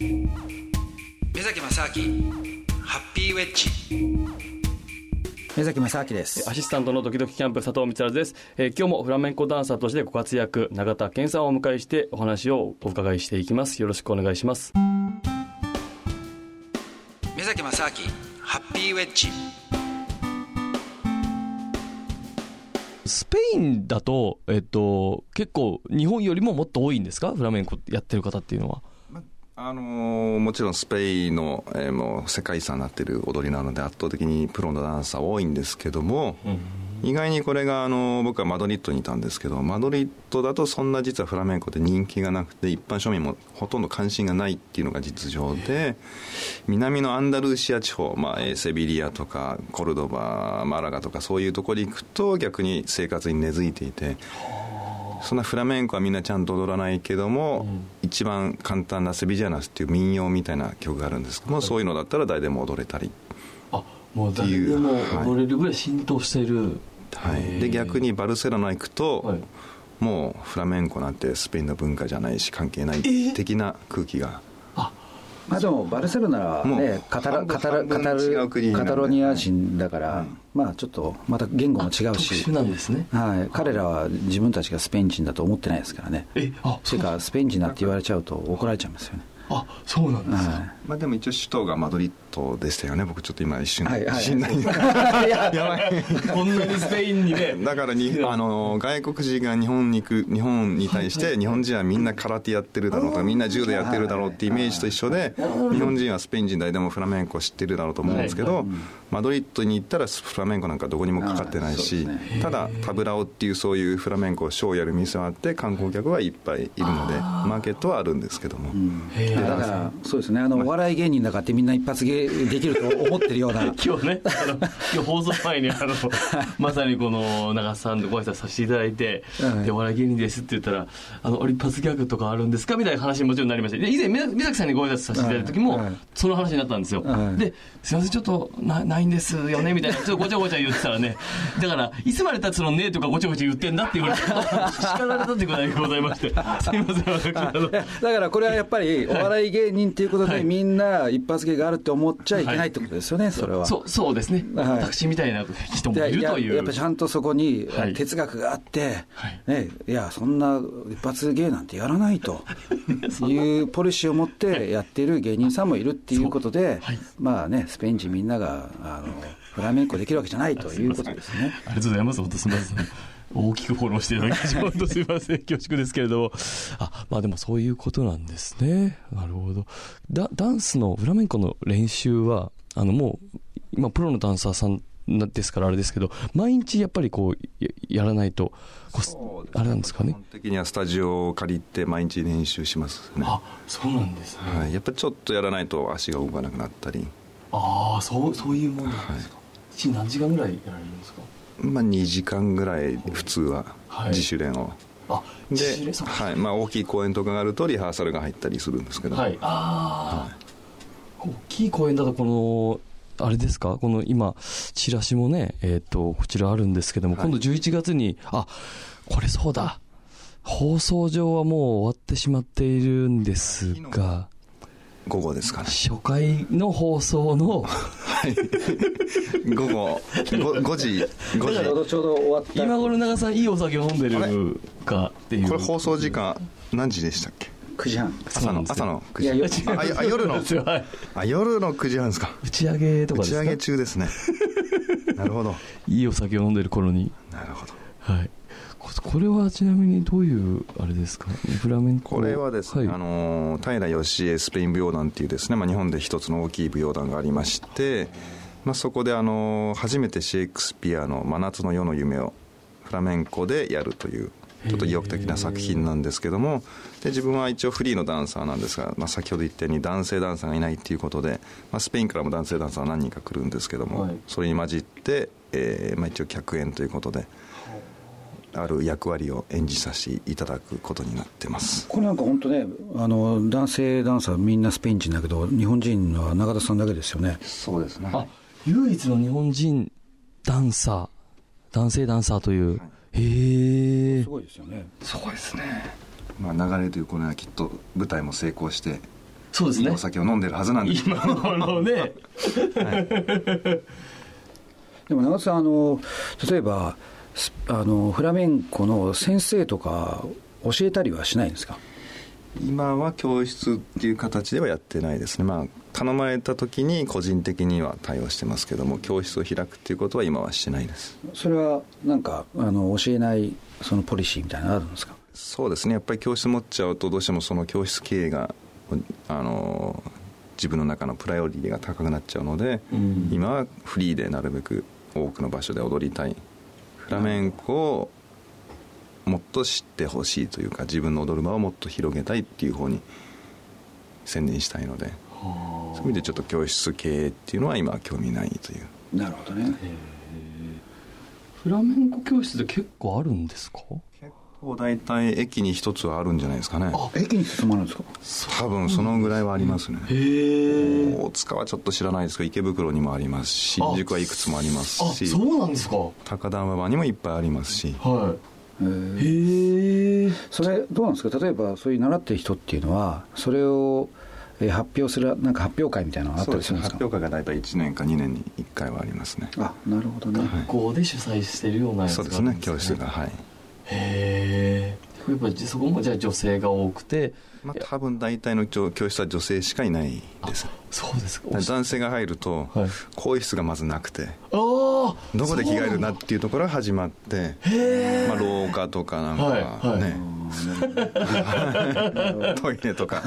目崎正明ハッピーウェッジ。目崎正明です。アシスタントのドキドキキャンプ佐藤光です、えー、今日もフラメンコダンサーとしてご活躍永田健さんをお迎えしてお話をお伺いしていきます。よろしくお願いします目崎正明ハッピーウェッジ。スペインだと、えっと、結構日本よりももっと多いんですか？フラメンコやってる方っていうのは。あのー、もちろんスペインの、えー、もう世界遺産になっている踊りなので圧倒的にプロのダンサー多いんですけども、うん意外にこれがあの僕はマドリッドにいたんですけどマドリッドだとそんな実はフラメンコって人気がなくて一般庶民もほとんど関心がないっていうのが実情で南のアンダルーシア地方、まあ、セビリアとかコルドバマラガとかそういうところに行くと逆に生活に根付いていて。そんなフラメンコはみんなちゃんと踊らないけども、うん、一番簡単なセビジャナスっていう民謡みたいな曲があるんです。けども、はい、そういうのだったら誰でも踊れたり。あもう誰でも踊れるぐらい浸透している、はい、で逆にバルセロナ行くと、はい、もうフラメンコなんてスペインの文化じゃないし関係ない的な空気がまあでもバルセロナはねカタラカタラカタルカタロニア人だから、まあちょっとまた言語も違うし。特殊なんですね、はい、彼らは自分たちがスペイン人だと思ってないですからね。えあそれかスペイン人だって言われちゃうと怒られちゃいますよね。あそうなんですか、はい、まあ、でも一応首都がマドリッドでしたよね。僕ちょっと今一瞬、はいはい、や。ばい。こんなにスペインにね。だからにあの外国人が日本に行く日本に対して日本人はみんな空手やってるだろうとかみんな柔道やってるだろうってイメージと一緒で日本人はスペイン人誰でもフラメンコ知ってるだろうと思うんですけど、マドリッドに行ったらフラメンコなんかどこにもかかってないし、ただタブラオっていうそういうフラメンコショーをやる店はあって観光客はいっぱいいるのでマーケットはあるんですけども、だからそうですね。あのお笑い芸人だからってみんな一発芸できると思ってるような。今日ねあの今日放送前にあのまさにこの長瀬さんとご挨拶させていただいて「でお笑い芸人です」って言ったら「あの一発ギャグとかあるんですか?」みたいな話にもちろんなりました。で以前美崎さんにご挨拶させていただいた時もその話になったんですよ、ですいませんちょっとなないんですよねみたいなちょっとごちゃごちゃ言ってたらね。だからいつまでたつのねとかごちゃごちゃ言ってんだって言われて 叱られたってことがございまして。すいませんだからこれはやっぱりお笑い芸人っていうことで、みんな一発芸があるって思っちゃいけないってことですよね、それは。そうそうですね、私みたいな人もいるという。やっぱちゃんとそこに哲学があって、ね、いやそんな一発芸なんてやらないと。いうポリシーを持ってやっている芸人さんもいるっていうことで、まあねスペイン人みんながあのフラメンコできるわけじゃないということですね。ありがとうございます。本当すみません。大きくフォローしていただき、本当すみません。恐縮ですけれども。あ、まあでもそういうことなんですね。なるほど。ダダンスのフラメンコの練習は、あのもう、今プロのダンサーさんですからあれですけど、毎日やっぱりこう、やらないと、こうあれなんですかね？基本的にはスタジオを借りて毎日練習しますね。あ、そうなんですね。はい。やっぱりちょっとやらないと足が動かなくなったり。ああ、そう、そういうもんなんですか？はい日何時間ぐらいやられるんですか？まあ2時間ぐらい普通は自主練を、はい、で、はい。まあ、大きい公演とかがあるとリハーサルが入ったりするんですけど、はい、ああ、はい、大きい公演だとこのあれですか？この今チラシもねえっ、ー、とこちらあるんですけども、はい、今度11月にあこれそうだ。放送上はもう終わってしまっているんですが午後ですかね初回の放送の。はい。午後 5, 5時5時ちょうど終わった。今頃長さんいいお酒を飲んでるかっていう。これ放送時間何時でしたっけ？9時半。朝の朝の9時。半夜。の。あ夜の9時半ですか。打ち上げとか？打ち上げ中ですね。なるほど。いいお酒を飲んでる頃に。なるほど。はいこれはちなみにどういうあれですか？フラメンコ？これはですね、はい、あの平義恵スペイン舞踊団っていうですね、まあ、日本で一つの大きい舞踊団がありまして、まあ、そこであの初めてシェイクスピアの「真夏の夜の夢」をフラメンコでやるというちょっと意欲的な作品なんですけどもで自分は一応フリーのダンサーなんですが、まあ、先ほど言ったように男性ダンサーがいないっていうことで、まあ、スペインからも男性ダンサーは何人か来るんですけども、はい、それに混じって、えーまあ、一応客演ということで。ある役割を演じさせていただくことになってます。これなんか本当ねあの男性ダンサーみんなスペイン人だけど日本人は永田さんだけですよね。そうですね。あ唯一の日本人ダンサー男性ダンサーという、はい、へえ。すごいですよね。そうですね。まあ流れというこのはきっと舞台も成功してそうですね。お酒を飲んでるはずなんで。す今のね、はい、でも長津さんあの例えばあのフラメンコの先生とか教えたりはしないんですか？今は教室っていう形ではやってないですね。まあ頼まれた時に個人的には対応してますけども教室を開くっていうことは今はしてないです。それはなんかあの教えないそのポリシーみたいなのあるんですか？そうですね。やっぱり教室持っちゃうとどうしてもその教室経営があの自分の中のプライオリティが高くなっちゃうので、うん、今はフリーでなるべく多くの場所で踊りたいフラメンコをもっと知ってほしいというか自分の踊る場をもっと広げたいっていう方に専念したいのでそういう意味でちょっと教室経営っていうのは今興味ないというなるほどねフラメンコ教室って結構あるんですか結大体駅に一つはあるんじゃないですかね。駅に一つもあるんですか？多分そのぐらいはありますね。へえ大塚はちょっっと知らないですけど池袋にもありますし新宿はいくつもありますし。そうなんですか。高田馬場にもいっぱいありますし。はい。へえそれどうなんですか？例えばそういう習ってる人っていうのはそれを発表するなんか発表会みたいなのがあったりするんですか？発表会が大体1年か2年に1回はありますね。あなるほどね。学校で主催してるようなやつが、ね、そうですね。教室がはいへえやっぱそこもじゃあ女性が多くて。まあ、多分大体の教室は女性しかいないです。そうですか。男性が入ると、はい、更衣室がまずなくて。どこで着替えるなっていうところが始まってまあ、廊下とかなんかね、はい、トイレとか。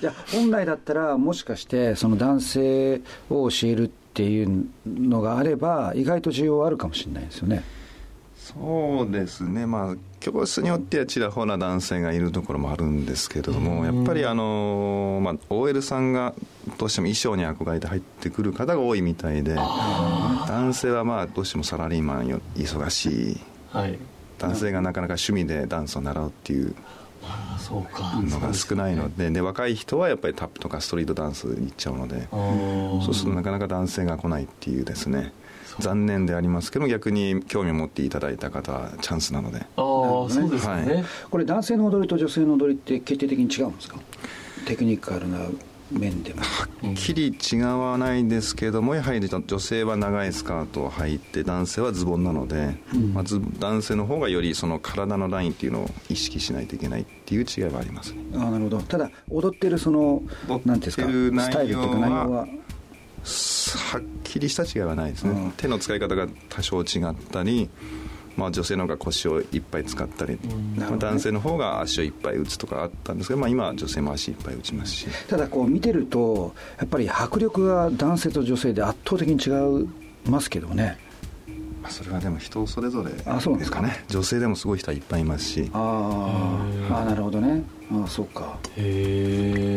じゃ本来だったらもしかしてその男性を教えるっていうのがあれば意外と需要はあるかもしれないですよねそうですね。まあ教室によってはちらほら男性がいるところもあるんですけれども、やっぱりあの、まあ、OL さんがどうしても衣装に憧れて入ってくる方が多いみたいで男性はまあどうしてもサラリーマンよ忙しい、はい、男性がなかなか趣味でダンスを習うっていうのが少ないのでで若い人はやっぱりタップとかストリートダンスに行っちゃうのでそうするとなかなか男性が来ないっていうですね残念でありますけど逆に興味を持っていただいた方はチャンスなので。ああ、そうですね、はい、これ男性の踊りと女性の踊りって決定的に違うんですか？テクニカルな面でも。はっきり違わないですけどもやはり女性は長いスカートを履いて男性はズボンなので、うん、まず男性の方がよりその体のラインっていうのを意識しないといけないっていう違いはありますね。あなるほど。ただ踊ってるその何ていうんですかスタイルというか内容は。はっきりした違いはないですね、うん、手の使い方が多少違ったり、まあ、女性の方が腰をいっぱい使ったり、まあ、男性の方が足をいっぱい打つとかあったんですけど、まあ、今は女性も足いっぱい打ちますし。ただこう見てるとやっぱり迫力が男性と女性で圧倒的に違いますけどね。まあ、それはでも人それぞれですか？ね。女性でもすごい人はいっぱいいますし。ああなるほどね。ああそうか。へえ